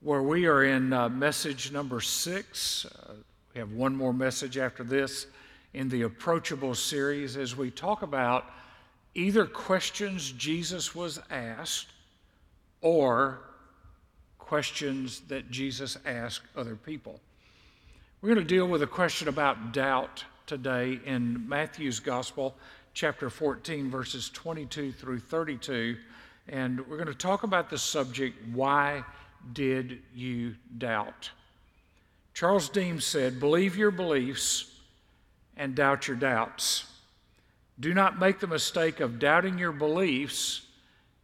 where we are in uh, message number six. Uh, we have one more message after this in the Approachable series as we talk about either questions Jesus was asked or questions that Jesus asked other people. We're going to deal with a question about doubt today in Matthew's Gospel, chapter 14, verses 22 through 32. And we're going to talk about the subject why did you doubt? Charles Deems said, Believe your beliefs and doubt your doubts. Do not make the mistake of doubting your beliefs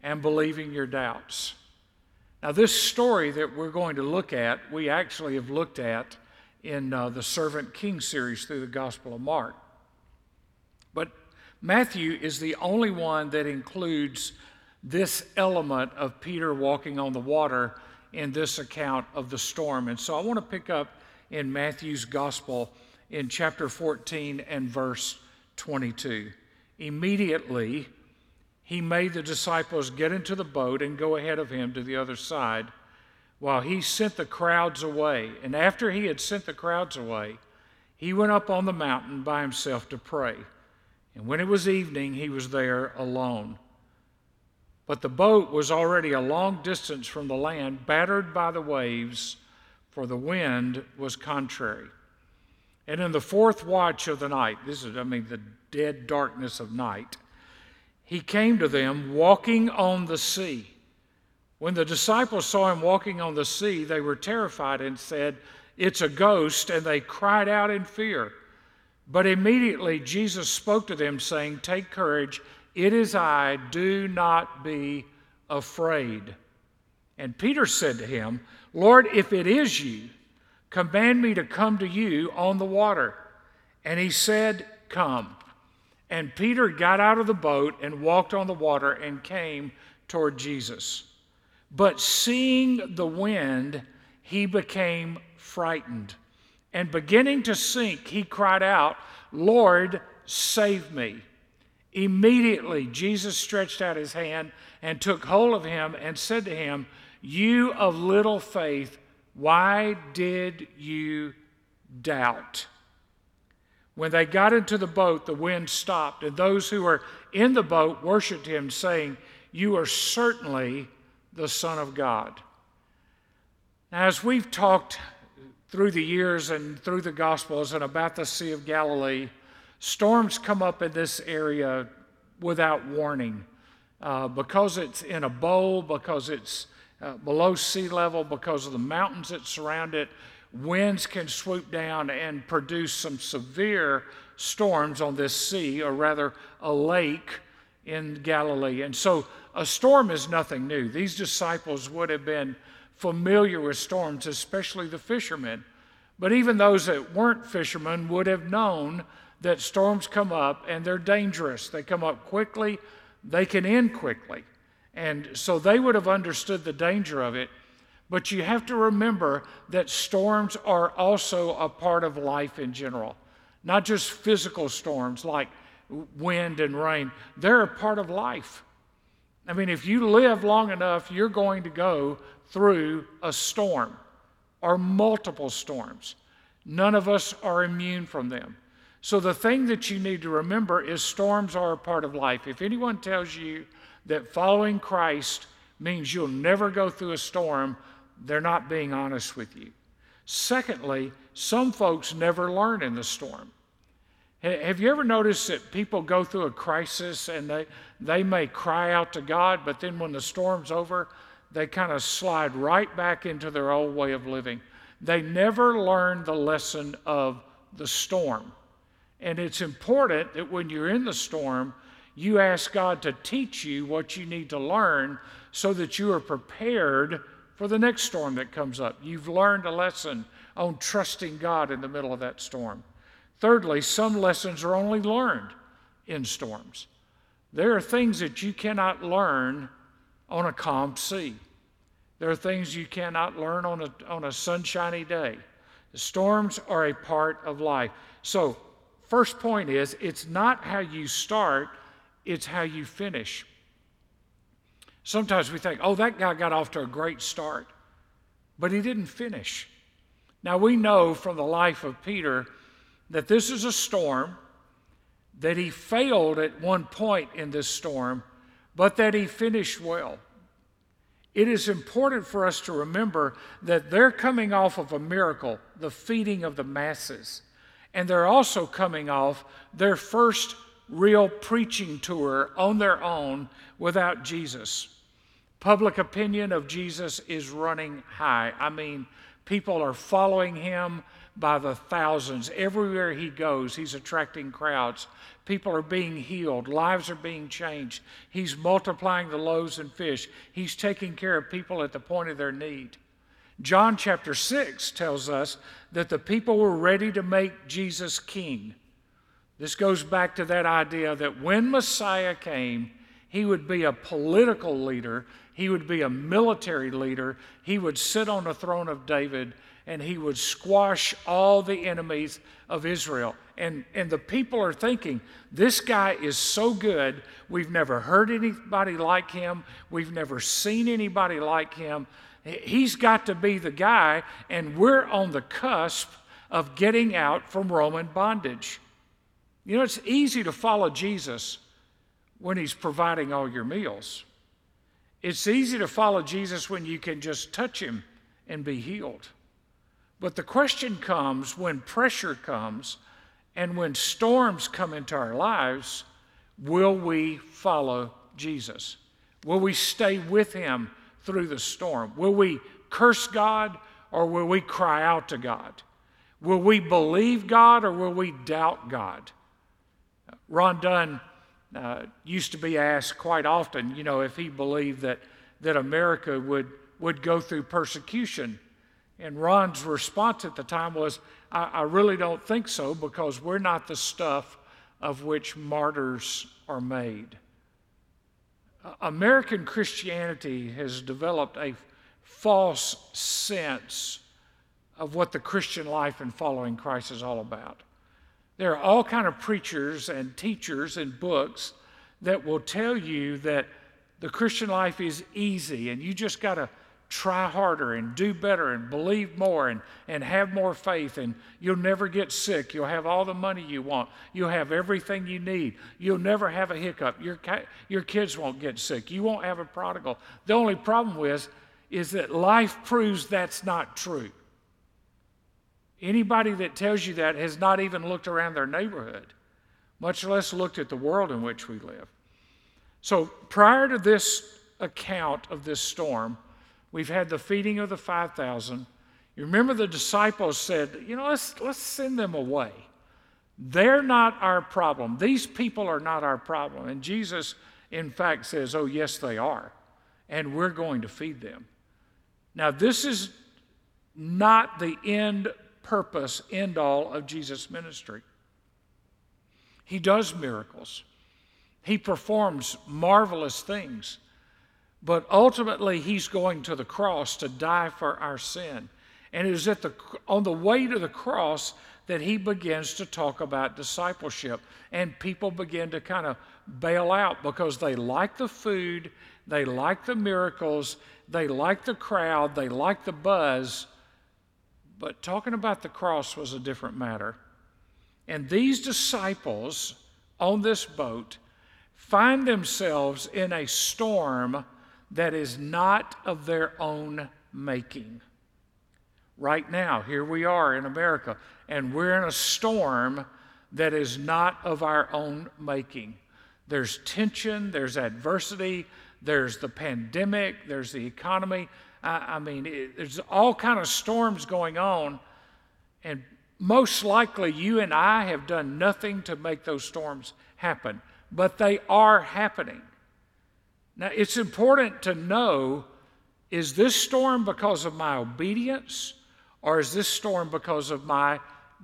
and believing your doubts. Now, this story that we're going to look at, we actually have looked at in uh, the Servant King series through the Gospel of Mark. But Matthew is the only one that includes this element of Peter walking on the water in this account of the storm. And so I want to pick up in Matthew's gospel in chapter 14 and verse 22. Immediately, he made the disciples get into the boat and go ahead of him to the other side while he sent the crowds away. And after he had sent the crowds away, he went up on the mountain by himself to pray. And when it was evening, he was there alone. But the boat was already a long distance from the land, battered by the waves, for the wind was contrary. And in the fourth watch of the night, this is, I mean, the dead darkness of night, he came to them walking on the sea. When the disciples saw him walking on the sea, they were terrified and said, It's a ghost, and they cried out in fear. But immediately Jesus spoke to them, saying, Take courage. It is I, do not be afraid. And Peter said to him, Lord, if it is you, command me to come to you on the water. And he said, Come. And Peter got out of the boat and walked on the water and came toward Jesus. But seeing the wind, he became frightened. And beginning to sink, he cried out, Lord, save me. Immediately, Jesus stretched out his hand and took hold of him and said to him, You of little faith, why did you doubt? When they got into the boat, the wind stopped, and those who were in the boat worshiped him, saying, You are certainly the Son of God. Now, as we've talked through the years and through the Gospels and about the Sea of Galilee, Storms come up in this area without warning uh, because it's in a bowl, because it's uh, below sea level, because of the mountains that surround it. Winds can swoop down and produce some severe storms on this sea, or rather, a lake in Galilee. And so, a storm is nothing new. These disciples would have been familiar with storms, especially the fishermen. But even those that weren't fishermen would have known that storms come up and they're dangerous. They come up quickly, they can end quickly. And so they would have understood the danger of it. But you have to remember that storms are also a part of life in general, not just physical storms like wind and rain. They're a part of life. I mean, if you live long enough, you're going to go through a storm or multiple storms. None of us are immune from them. So, the thing that you need to remember is storms are a part of life. If anyone tells you that following Christ means you'll never go through a storm, they're not being honest with you. Secondly, some folks never learn in the storm. Have you ever noticed that people go through a crisis and they, they may cry out to God, but then when the storm's over, they kind of slide right back into their old way of living? They never learn the lesson of the storm. And it's important that when you're in the storm, you ask God to teach you what you need to learn so that you are prepared for the next storm that comes up. You've learned a lesson on trusting God in the middle of that storm. Thirdly, some lessons are only learned in storms. There are things that you cannot learn on a calm sea. There are things you cannot learn on a, on a sunshiny day. The storms are a part of life. So, First point is it's not how you start, it's how you finish. Sometimes we think, oh, that guy got off to a great start. but he didn't finish. Now, we know from the life of Peter that this is a storm, that he failed at one point in this storm, but that he finished well. It is important for us to remember that they're coming off of a miracle, the feeding of the masses, and they're also coming off their first real preaching tour on their own without Jesus. Public opinion of Jesus is running high. I mean, people are following him by the thousands. Everywhere he goes, he's attracting crowds. People are being healed, lives are being changed. He's multiplying the loaves and fish, he's taking care of people at the point of their need. John chapter 6 tells us that the people were ready to make Jesus king. This goes back to that idea that when Messiah came, he would be a political leader, he would be a military leader, he would sit on the throne of David, and he would squash all the enemies of Israel. And, and the people are thinking, this guy is so good. We've never heard anybody like him, we've never seen anybody like him. He's got to be the guy, and we're on the cusp of getting out from Roman bondage. You know, it's easy to follow Jesus when he's providing all your meals. It's easy to follow Jesus when you can just touch him and be healed. But the question comes when pressure comes and when storms come into our lives will we follow Jesus? Will we stay with him through the storm? Will we curse God or will we cry out to God? Will we believe God or will we doubt God? Ron Dunn uh, used to be asked quite often, you know, if he believed that, that America would, would go through persecution. And Ron's response at the time was, I, I really don't think so because we're not the stuff of which martyrs are made. American Christianity has developed a false sense of what the Christian life and following Christ is all about. There are all kind of preachers and teachers and books that will tell you that the Christian life is easy and you just got to try harder and do better and believe more and, and have more faith and you'll never get sick. You'll have all the money you want. You'll have everything you need. You'll never have a hiccup. Your, your kids won't get sick. You won't have a prodigal. The only problem is, is that life proves that's not true. Anybody that tells you that has not even looked around their neighborhood, much less looked at the world in which we live. So, prior to this account of this storm, we've had the feeding of the 5,000. You remember the disciples said, you know, let's, let's send them away. They're not our problem. These people are not our problem. And Jesus, in fact, says, oh, yes, they are. And we're going to feed them. Now, this is not the end purpose, end all of Jesus' ministry. He does miracles, he performs marvelous things, but ultimately he's going to the cross to die for our sin. And it is at the, on the way to the cross that he begins to talk about discipleship. And people begin to kind of bail out because they like the food, they like the miracles, they like the crowd, they like the buzz, but talking about the cross was a different matter. And these disciples on this boat find themselves in a storm that is not of their own making. Right now, here we are in America, and we're in a storm that is not of our own making. There's tension, there's adversity, there's the pandemic, there's the economy. I, I mean, it, there's all kind of storms going on, and most likely you and I have done nothing to make those storms happen, but they are happening. Now, it's important to know is this storm because of my obedience, or is this storm because of my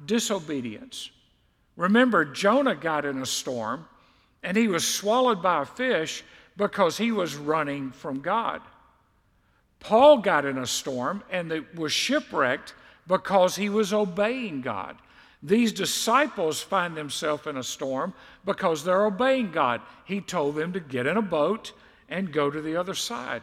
disobedience? Remember, Jonah got in a storm and he was swallowed by a fish because he was running from God. Paul got in a storm and was shipwrecked because he was obeying God. These disciples find themselves in a storm because they're obeying God. He told them to get in a boat and go to the other side.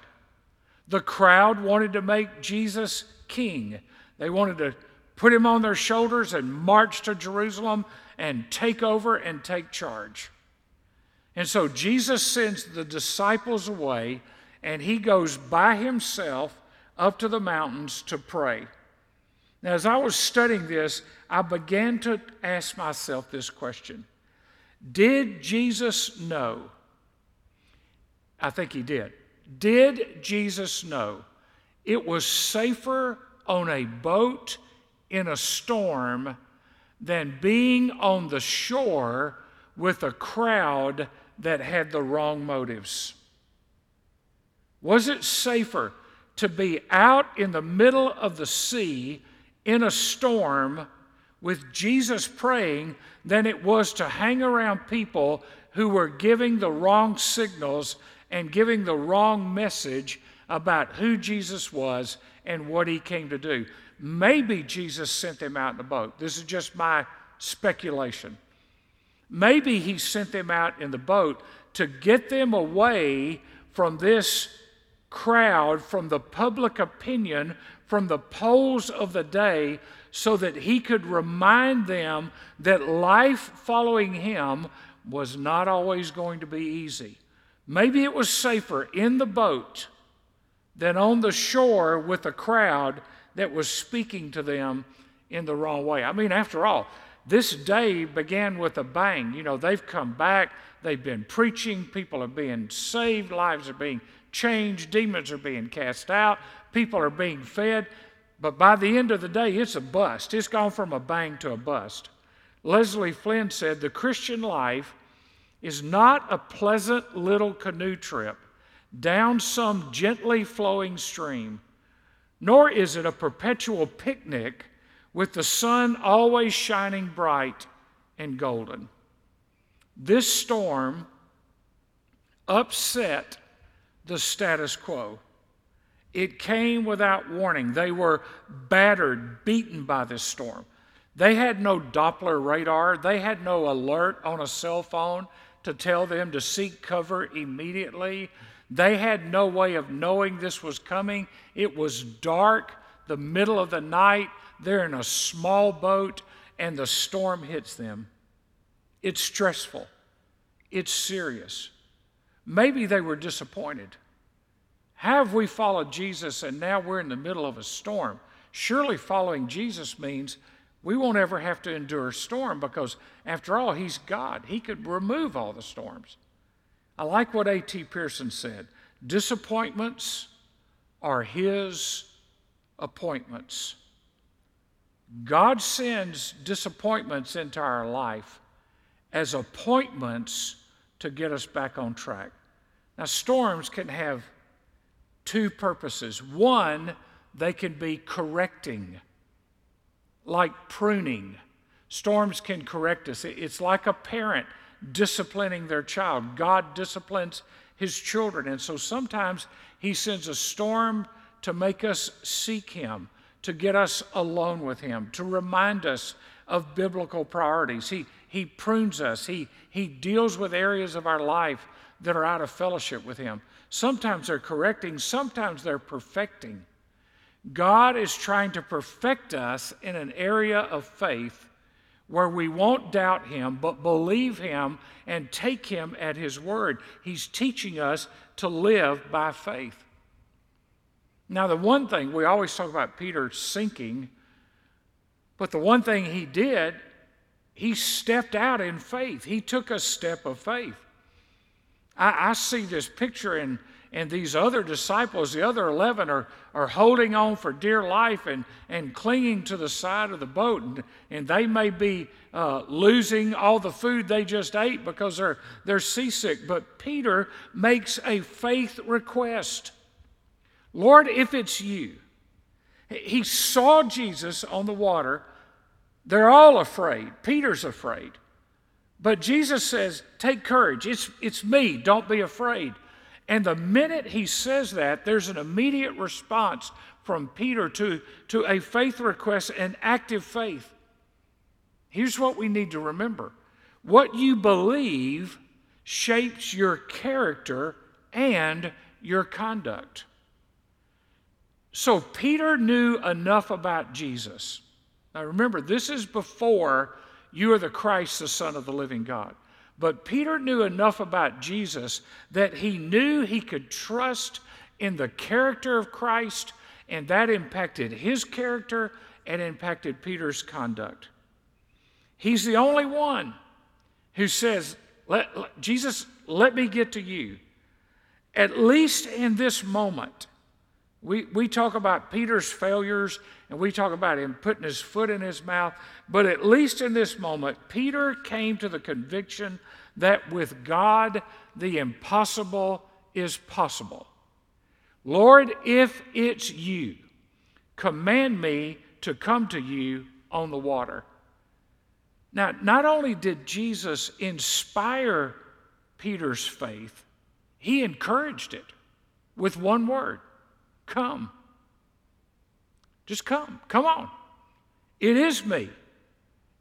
The crowd wanted to make Jesus king. They wanted to put him on their shoulders and march to Jerusalem and take over and take charge. And so Jesus sends the disciples away and he goes by himself up to the mountains to pray. Now, as I was studying this, I began to ask myself this question Did Jesus know? I think he did. Did Jesus know it was safer on a boat in a storm than being on the shore with a crowd that had the wrong motives? Was it safer to be out in the middle of the sea in a storm with Jesus praying than it was to hang around people who were giving the wrong signals and giving the wrong message about who Jesus was and what he came to do? Maybe Jesus sent them out in the boat. This is just my speculation. Maybe he sent them out in the boat to get them away from this crowd, from the public opinion, from the polls of the day, so that he could remind them that life following him was not always going to be easy. Maybe it was safer in the boat than on the shore with a crowd that was speaking to them in the wrong way. I mean, after all, this day began with a bang. You know, they've come back, they've been preaching, people are being saved, lives are being changed, demons are being cast out, people are being fed. But by the end of the day, it's a bust. It's gone from a bang to a bust. Leslie Flynn said the Christian life is not a pleasant little canoe trip down some gently flowing stream, nor is it a perpetual picnic with the sun always shining bright and golden. This storm upset the status quo. It came without warning. They were battered, beaten by this storm. They had no Doppler radar, they had no alert on a cell phone to tell them to seek cover immediately. They had no way of knowing this was coming. It was dark, the middle of the night. They're in a small boat, and the storm hits them. It's stressful, it's serious. Maybe they were disappointed. Have we followed Jesus and now we're in the middle of a storm? Surely following Jesus means we won't ever have to endure a storm because, after all, He's God. He could remove all the storms. I like what A.T. Pierson said disappointments are His appointments. God sends disappointments into our life as appointments to get us back on track. Now, storms can have two purposes. One, they can be correcting, like pruning. Storms can correct us. It's like a parent disciplining their child. God disciplines his children. And so sometimes he sends a storm to make us seek him, to get us alone with him, to remind us of biblical priorities. He, he prunes us, he, he deals with areas of our life that are out of fellowship with Him. Sometimes they're correcting, sometimes they're perfecting. God is trying to perfect us in an area of faith where we won't doubt Him, but believe Him and take Him at His word. He's teaching us to live by faith. Now, the one thing we always talk about Peter sinking, but the one thing he did, he stepped out in faith. He took a step of faith. I, I see this picture and and these other disciples, the other 11, are, are holding on for dear life and, and clinging to the side of the boat. And, and they may be uh, losing all the food they just ate because they're, they're seasick. But Peter makes a faith request Lord, if it's you, he saw Jesus on the water. They're all afraid. Peter's afraid. But Jesus says, Take courage. It's, it's me. Don't be afraid. And the minute he says that, there's an immediate response from Peter to, to a faith request and active faith. Here's what we need to remember what you believe shapes your character and your conduct. So Peter knew enough about Jesus. Now remember, this is before you are the Christ, the Son of the living God. But Peter knew enough about Jesus that he knew he could trust in the character of Christ, and that impacted his character and impacted Peter's conduct. He's the only one who says, let, let, Jesus, let me get to you. At least in this moment, we, we talk about Peter's failures and we talk about him putting his foot in his mouth, but at least in this moment, Peter came to the conviction that with God, the impossible is possible. Lord, if it's you, command me to come to you on the water. Now, not only did Jesus inspire Peter's faith, he encouraged it with one word come. Just come. Come on. It is me.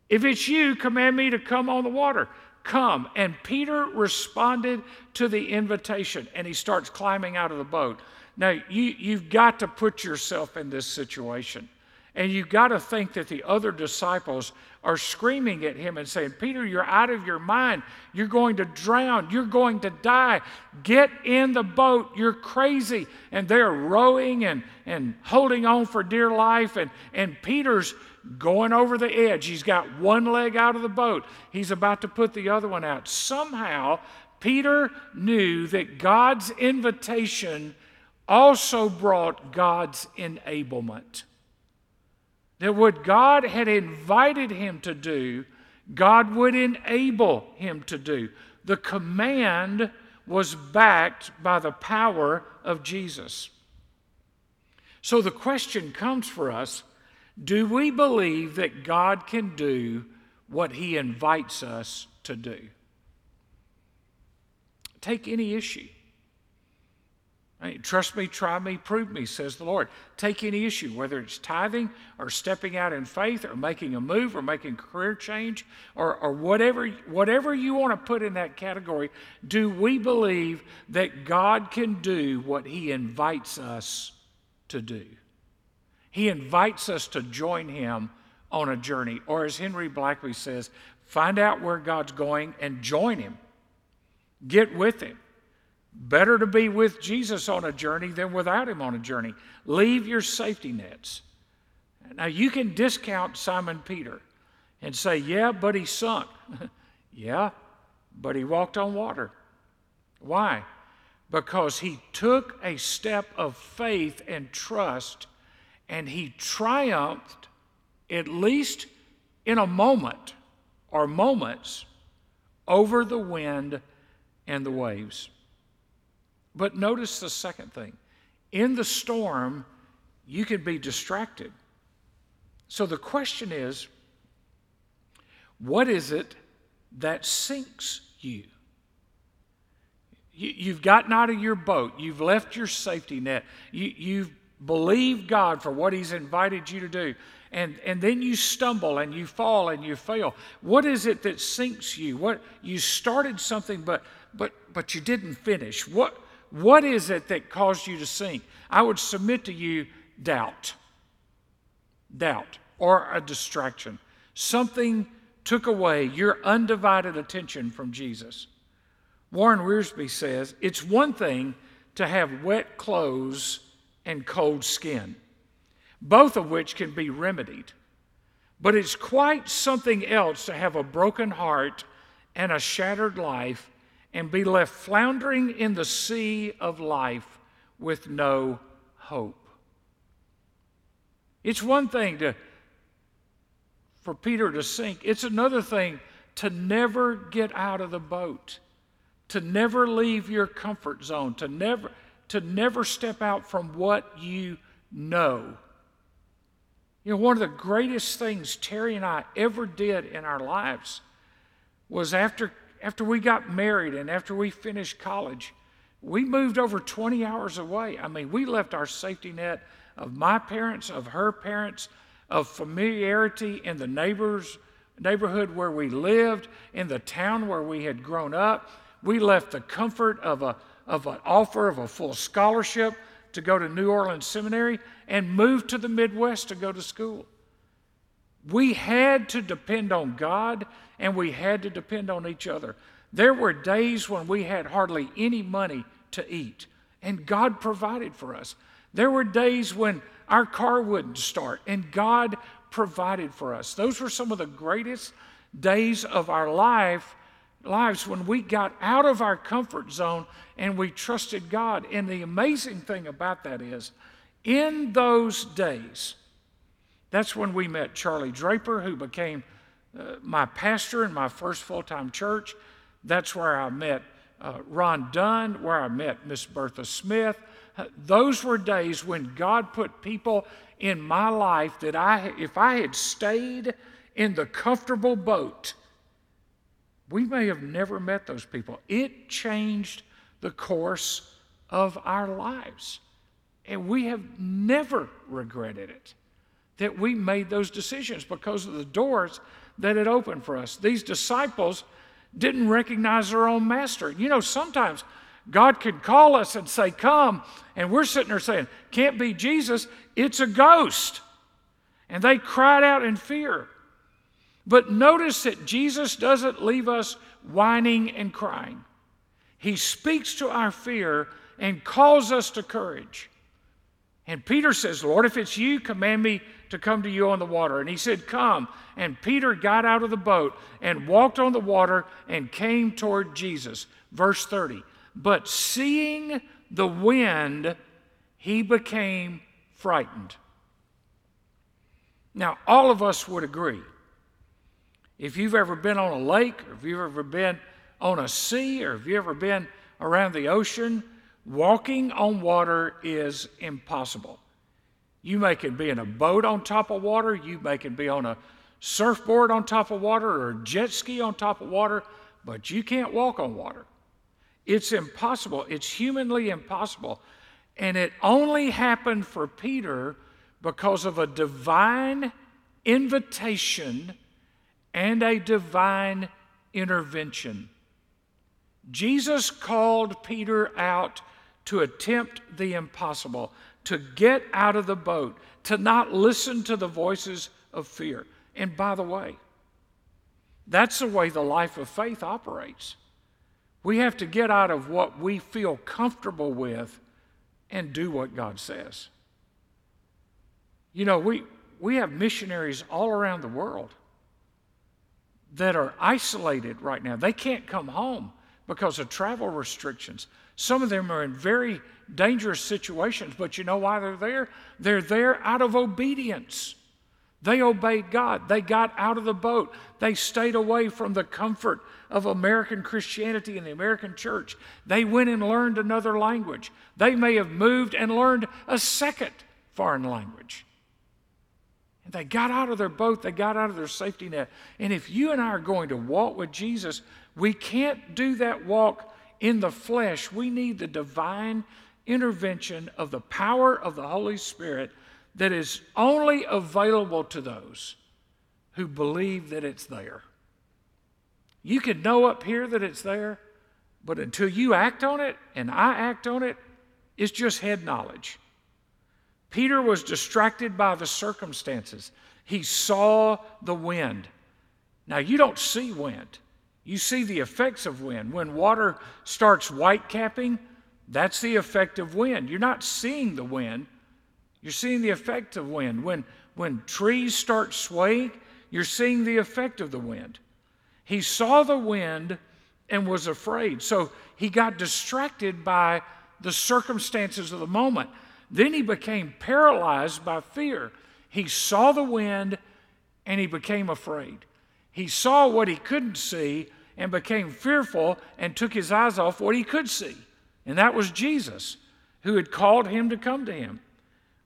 If it's you, command me to come on the water. Come. And Peter responded to the invitation and he starts climbing out of the boat. Now, you, you've got to put yourself in this situation. And you've got to think that the other disciples are screaming at him and saying, Peter, you're out of your mind. You're going to drown. You're going to die. Get in the boat. You're crazy. And they're rowing and, and holding on for dear life. And, and Peter's going over the edge. He's got one leg out of the boat, he's about to put the other one out. Somehow, Peter knew that God's invitation also brought God's enablement. That what God had invited him to do, God would enable him to do. The command was backed by the power of Jesus. So the question comes for us do we believe that God can do what he invites us to do? Take any issue. Trust me, try me, prove me, says the Lord. Take any issue, whether it's tithing or stepping out in faith or making a move or making career change or, or whatever, whatever you want to put in that category. Do we believe that God can do what He invites us to do? He invites us to join Him on a journey. Or as Henry Blackaby says, find out where God's going and join Him. Get with Him. Better to be with Jesus on a journey than without him on a journey. Leave your safety nets. Now, you can discount Simon Peter and say, yeah, but he sunk. yeah, but he walked on water. Why? Because he took a step of faith and trust and he triumphed, at least in a moment or moments, over the wind and the waves. But notice the second thing in the storm, you can be distracted. So the question is what is it that sinks you? you have gotten out of your boat, you've left your safety net, you, you've believed God for what He's invited you to do. And, and then you stumble and you fall and you fail. What is it that sinks you? What you started something but but but you didn't finish. What what is it that caused you to sink? I would submit to you doubt. Doubt or a distraction. Something took away your undivided attention from Jesus. Warren Wiersbe says it's one thing to have wet clothes and cold skin, both of which can be remedied. But it's quite something else to have a broken heart and a shattered life and be left floundering in the sea of life with no hope. It's one thing to for Peter to sink. It's another thing to never get out of the boat, to never leave your comfort zone, to never to never step out from what you know. You know, one of the greatest things Terry and I ever did in our lives was after after we got married and after we finished college, we moved over 20 hours away. I mean, we left our safety net of my parents, of her parents, of familiarity in the neighbors, neighborhood where we lived, in the town where we had grown up. We left the comfort of, a, of an offer of a full scholarship to go to New Orleans Seminary and moved to the Midwest to go to school. We had to depend on God and we had to depend on each other. There were days when we had hardly any money to eat, and God provided for us. There were days when our car wouldn't start, and God provided for us. Those were some of the greatest days of our life lives when we got out of our comfort zone and we trusted God. And the amazing thing about that is, in those days, that's when we met Charlie Draper, who became uh, my pastor in my first full time church. That's where I met uh, Ron Dunn, where I met Miss Bertha Smith. Uh, those were days when God put people in my life that I, if I had stayed in the comfortable boat, we may have never met those people. It changed the course of our lives. And we have never regretted it that we made those decisions because of the doors that it opened for us. These disciples didn't recognize their own master. You know, sometimes God could call us and say, Come, and we're sitting there saying, Can't be Jesus, it's a ghost. And they cried out in fear. But notice that Jesus doesn't leave us whining and crying. He speaks to our fear and calls us to courage. And Peter says, Lord, if it's you, command me to come to you on the water. And he said, Come. And Peter got out of the boat and walked on the water and came toward Jesus. Verse 30. But seeing the wind, he became frightened. Now, all of us would agree if you've ever been on a lake, or if you've ever been on a sea, or if you've ever been around the ocean, walking on water is impossible. You may can be in a boat on top of water, you may can be on a surfboard on top of water or a jet ski on top of water, but you can't walk on water. It's impossible. It's humanly impossible. And it only happened for Peter because of a divine invitation and a divine intervention. Jesus called Peter out to attempt the impossible, to get out of the boat, to not listen to the voices of fear. And by the way, that's the way the life of faith operates. We have to get out of what we feel comfortable with and do what God says. You know, we, we have missionaries all around the world that are isolated right now. They can't come home because of travel restrictions. Some of them are in very dangerous situations, but you know why they're there? They're there out of obedience. They obeyed God. They got out of the boat. They stayed away from the comfort of American Christianity and the American church. They went and learned another language. They may have moved and learned a second foreign language. And they got out of their boat, they got out of their safety net. And if you and I are going to walk with Jesus, we can't do that walk in the flesh. We need the divine intervention of the power of the Holy Spirit that is only available to those who believe that it's there. You can know up here that it's there, but until you act on it and I act on it, it's just head knowledge. Peter was distracted by the circumstances. He saw the wind. Now, you don't see wind, you see the effects of wind. When water starts white capping, that's the effect of wind. You're not seeing the wind, you're seeing the effect of wind. When, when trees start swaying, you're seeing the effect of the wind. He saw the wind and was afraid. So he got distracted by the circumstances of the moment. Then he became paralyzed by fear. He saw the wind and he became afraid. He saw what he couldn't see and became fearful and took his eyes off what he could see. And that was Jesus, who had called him to come to him.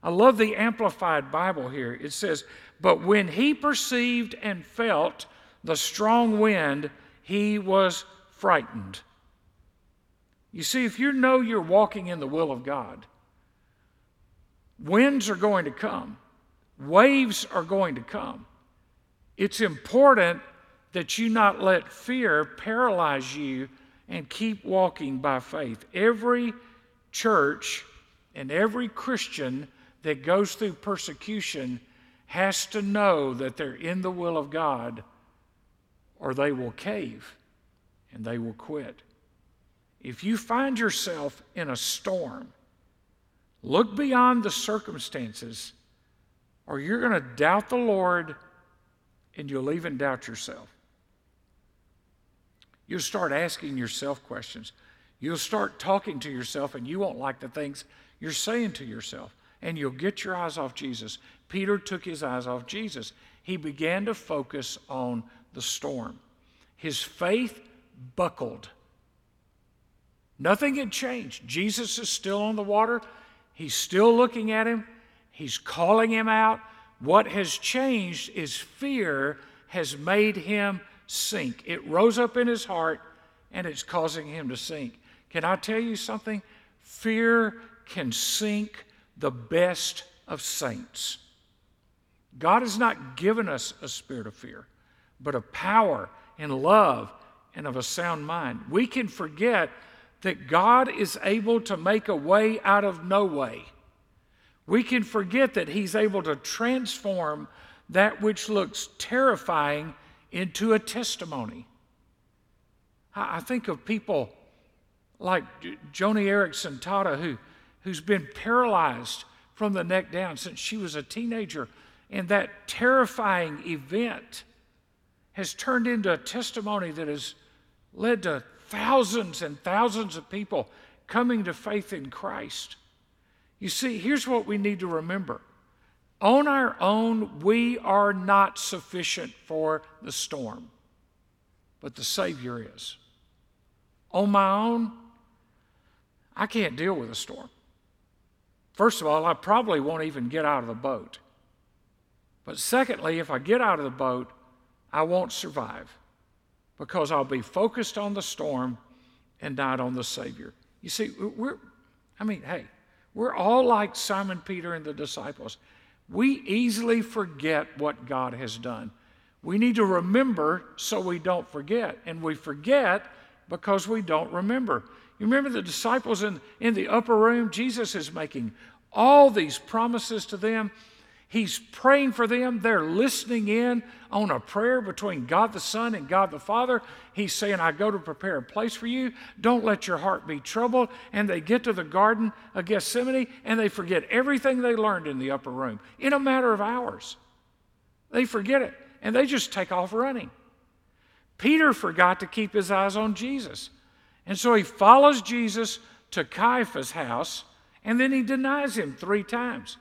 I love the Amplified Bible here. It says, But when he perceived and felt the strong wind, he was frightened. You see, if you know you're walking in the will of God, Winds are going to come, waves are going to come. It's important that you not let fear paralyze you and keep walking by faith. Every church And every Christian that goes through persecution has to know that they're in the will of God or they will cave and they will quit. If you find yourself in a storm, look beyond the circumstances or you're going to doubt the Lord and you'll even doubt yourself. You'll start asking yourself questions. You'll start talking to yourself, and you won't like the things you're saying to yourself. And you'll get your eyes off Jesus. Peter took his eyes off Jesus. He began to focus on the storm. His faith buckled. Nothing had changed. Jesus is still on the water. He's still looking at him. He's calling him out. What has changed is fear has made him sink. It rose up in his heart and it's causing him to sink. Can I tell you something? Fear can sink the best of saints. God has not given us a spirit of fear, but of power and love and of a sound mind. We can forget that God is able to make a way out of no way. We can forget that He's able to transform that which looks terrifying into a testimony. I think of people like Joni Eareckson Tada, who, who's been paralyzed from the neck down since she was a teenager. And that terrifying event has turned into a testimony that has led to thousands and thousands of people coming to faith in Christ. You see, here's what we need to remember on our own, we are not sufficient for the storm, but the Savior is. On my own, I can't deal with a storm. First of all, I probably won't even get out of the boat. But secondly, if I get out of the boat, I won't survive because I'll be focused on the storm and not on the Savior. You see, we're, I mean, hey, we're all like Simon Peter and the disciples. We easily forget what God has done. We need to remember so we don't forget. And we forget because we don't remember. You remember the disciples in, in the upper room? Jesus is making all these promises to them. He's praying for them. They're listening in on a prayer between God the Son and God the Father. He's saying, I go to prepare a place for you. Don't let your heart be troubled. And they get to the Garden of Gethsemane and they forget everything they learned in the upper room in a matter of hours. They forget it and they just take off running. Peter forgot to keep his eyes on Jesus. And so he follows Jesus to Caiaphas' house and then he denies him three times.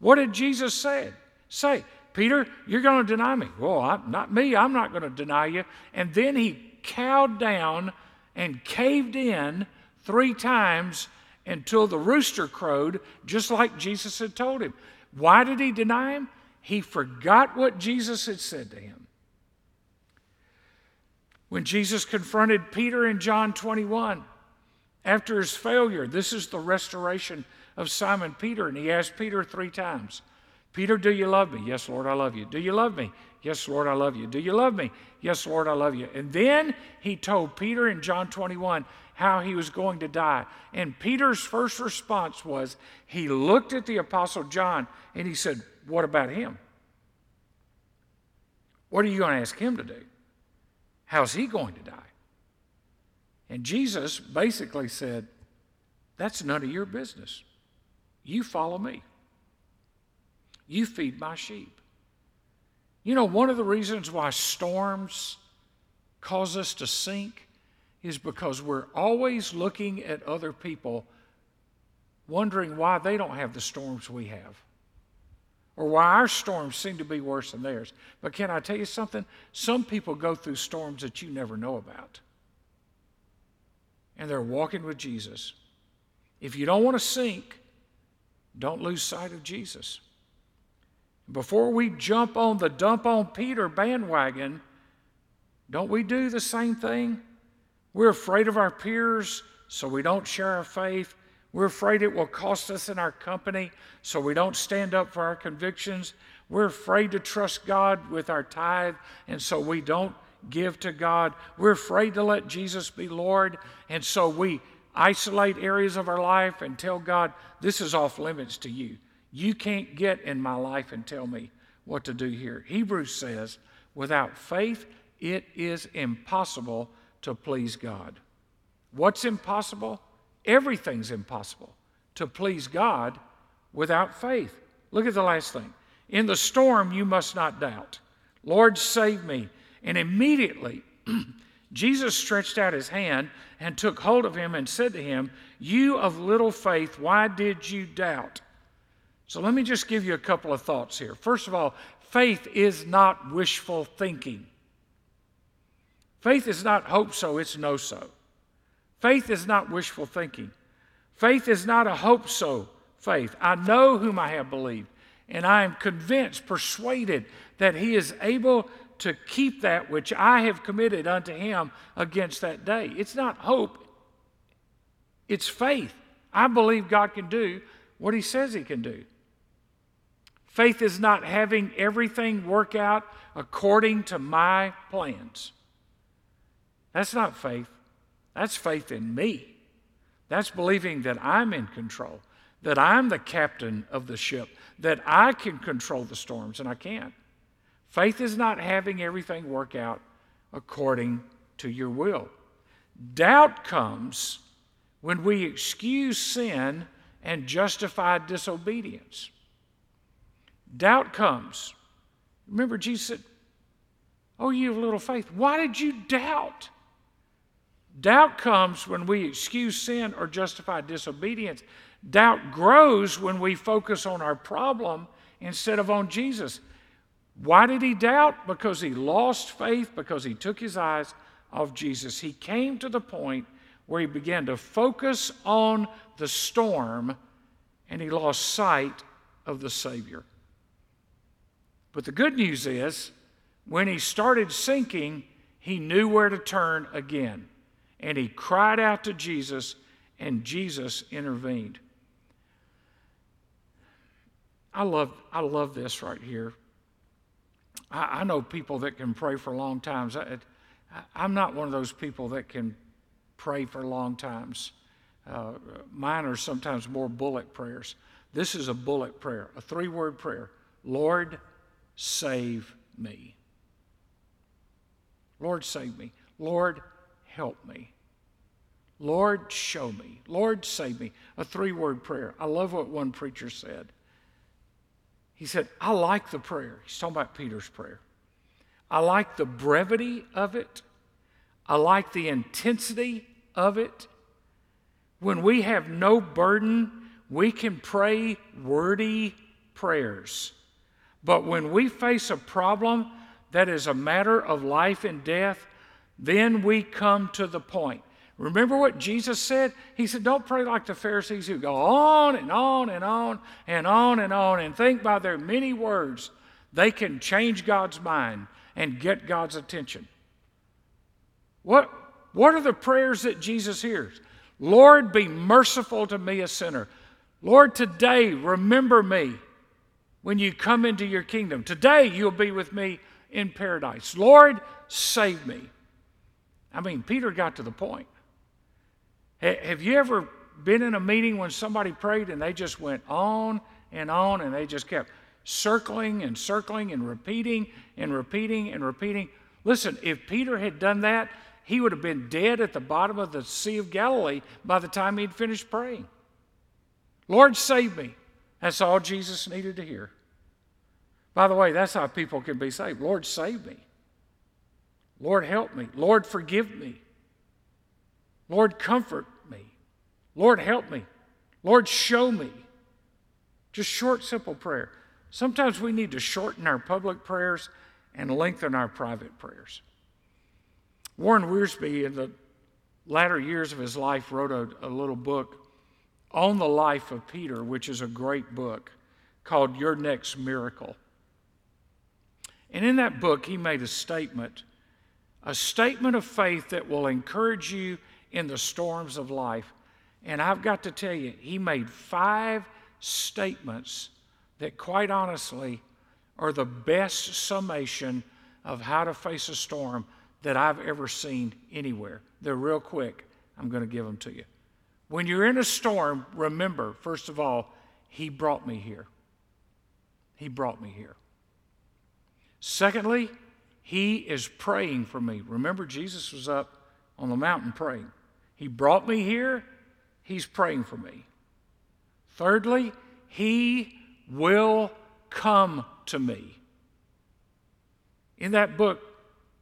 What did Jesus say? Say, Peter, you're going to deny me. Well, I'm, not me. I'm not going to deny you. And then he cowed down and caved in three times until the rooster crowed, just like Jesus had told him. Why did he deny him? He forgot what Jesus had said to him. When Jesus confronted Peter in John 21, after his failure, this is the restoration of Simon Peter, and he asked Peter three times Peter, do you love me? Yes, Lord, I love you. Do you love me? Yes, Lord, I love you. Do you love me? Yes, Lord, I love you. And then he told Peter in John 21 how he was going to die. And Peter's first response was he looked at the Apostle John and he said, What about him? What are you going to ask him to do? How's he going to die? And Jesus basically said, That's none of your business. You follow me. You feed my sheep. You know, one of the reasons why storms cause us to sink is because we're always looking at other people, wondering why they don't have the storms we have, or why our storms seem to be worse than theirs. But can I tell you something? Some people go through storms that you never know about, and they're walking with Jesus. If you don't want to sink, don't lose sight of Jesus. Before we jump on the dump on Peter bandwagon, don't we do the same thing? We're afraid of our peers, so we don't share our faith. We're afraid it will cost us in our company, so we don't stand up for our convictions. We're afraid to trust God with our tithe, and so we don't give to God. We're afraid to let Jesus be Lord, and so we isolate areas of our life and tell God, this is off limits to you. You can't get in my life and tell me what to do here. Hebrews says, without faith, it is impossible to please God. What's impossible? Everything's impossible to please God without faith. Look at the last thing. In the storm, you must not doubt. Lord, save me. And immediately, Jesus stretched out his hand and took hold of him and said to him, You of little faith, why did you doubt? So let me just give you a couple of thoughts here. First of all, faith is not wishful thinking. Faith is not hope so, it's no so. Faith is not wishful thinking. Faith is not a hope so faith. I know whom I have believed, and I am convinced, persuaded that he is able to keep that which I have committed unto him against that day. It's not hope, it's faith. I believe God can do what he says he can do. Faith is not having everything work out according to my plans. That's not faith. That's faith in me. That's believing that I'm in control, that I'm the captain of the ship, that I can control the storms, and I can't. Faith is not having everything work out according to your will. Doubt comes when we excuse sin and justify disobedience. Doubt comes. Remember, Jesus said, Oh, you have little faith. Why did you doubt? Doubt comes when we excuse sin or justify disobedience. Doubt grows when we focus on our problem instead of on Jesus. Why did he doubt? Because he lost faith, because he took his eyes off Jesus. He came to the point where he began to focus on the storm and he lost sight of the Savior. But the good news is, when he started sinking, he knew where to turn again and he cried out to Jesus, and Jesus intervened. I love, I love this right here. I, I know people that can pray for long times. I, am not one of those people that can pray for long times. Uh, mine are sometimes more bullet prayers. This is a bullet prayer, a three word prayer Lord, save me. Lord, save me. Lord, help me. Lord, show me. Lord, save me. A three word prayer. I love what one preacher said. He said, I like the prayer. He's talking about Peter's prayer. I like the brevity of it, I like the intensity of it. When we have no burden, we can pray wordy prayers. But when we face a problem that is a matter of life and death, then we come to the point. Remember what Jesus said? He said, Don't pray like the Pharisees who go on and on and on and on and on and think by their many words they can change God's mind and get God's attention. What, what are the prayers that Jesus hears? Lord, be merciful to me, a sinner. Lord, today remember me when you come into your kingdom. Today you'll be with me in paradise. Lord, save me. I mean, Peter got to the point. Have you ever been in a meeting when somebody prayed and they just went on and on and they just kept circling and circling and repeating and repeating and repeating? Listen, if Peter had done that, he would have been dead at the bottom of the Sea of Galilee by the time he'd finished praying. Lord, save me. That's all Jesus needed to hear. By the way, that's how people can be saved. Lord, save me. Lord, help me. Lord, forgive me. Lord, comfort me. Lord, help me. Lord, show me. Just short, simple prayer. Sometimes we need to shorten our public prayers and lengthen our private prayers. Warren Wiersbe, in the latter years of his life, wrote a, a little book on the life of Peter, which is a great book called Your Next Miracle. And in that book, he made a statement, a statement of faith that will encourage you in the storms of life. And I've got to tell you, he made five statements that, quite honestly, are the best summation of how to face a storm that I've ever seen anywhere. They're real quick. I'm going to give them to you. When you're in a storm, remember, first of all, He brought me here. He brought me here. Secondly, He is praying for me. Remember, Jesus was up on the mountain praying. He brought me here. He's praying for me. Thirdly, He will come to me. In that book,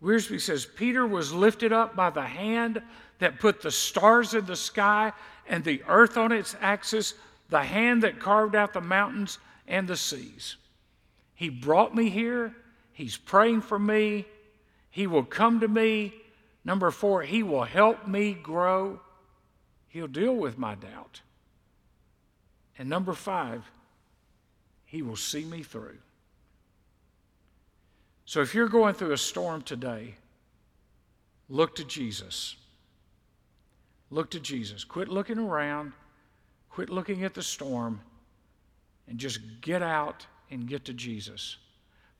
Wiersbe says Peter was lifted up by the hand that put the stars in the sky and the earth on its axis, the hand that carved out the mountains and the seas. He brought me here. He's praying for me. He will come to me. Number four, He will help me grow. He'll deal with my doubt. And number five, He will see me through. So if you're going through a storm today, look to Jesus. Look to Jesus. Quit looking around, quit looking at the storm, and just get out and get to Jesus.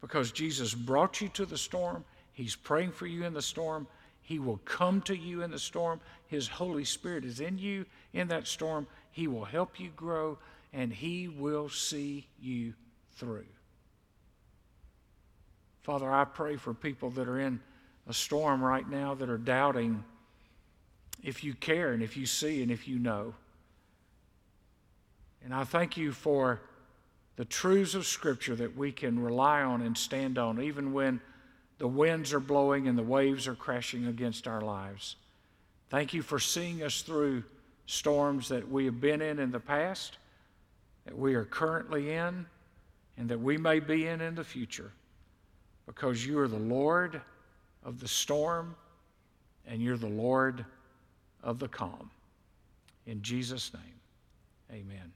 Because Jesus brought you to the storm, He's praying for you in the storm. He will come to you in the storm. His Holy Spirit is in you in that storm. He will help you grow, and He will see you through. Father, I pray for people that are in a storm right now that are doubting if you care and if you see and if you know. And I thank you for the truths of Scripture that we can rely on and stand on, even when the winds are blowing and the waves are crashing against our lives. Thank you for seeing us through storms that we have been in in the past, that we are currently in, and that we may be in in the future because you are the Lord of the storm and you're the Lord of the calm. In Jesus' name, amen.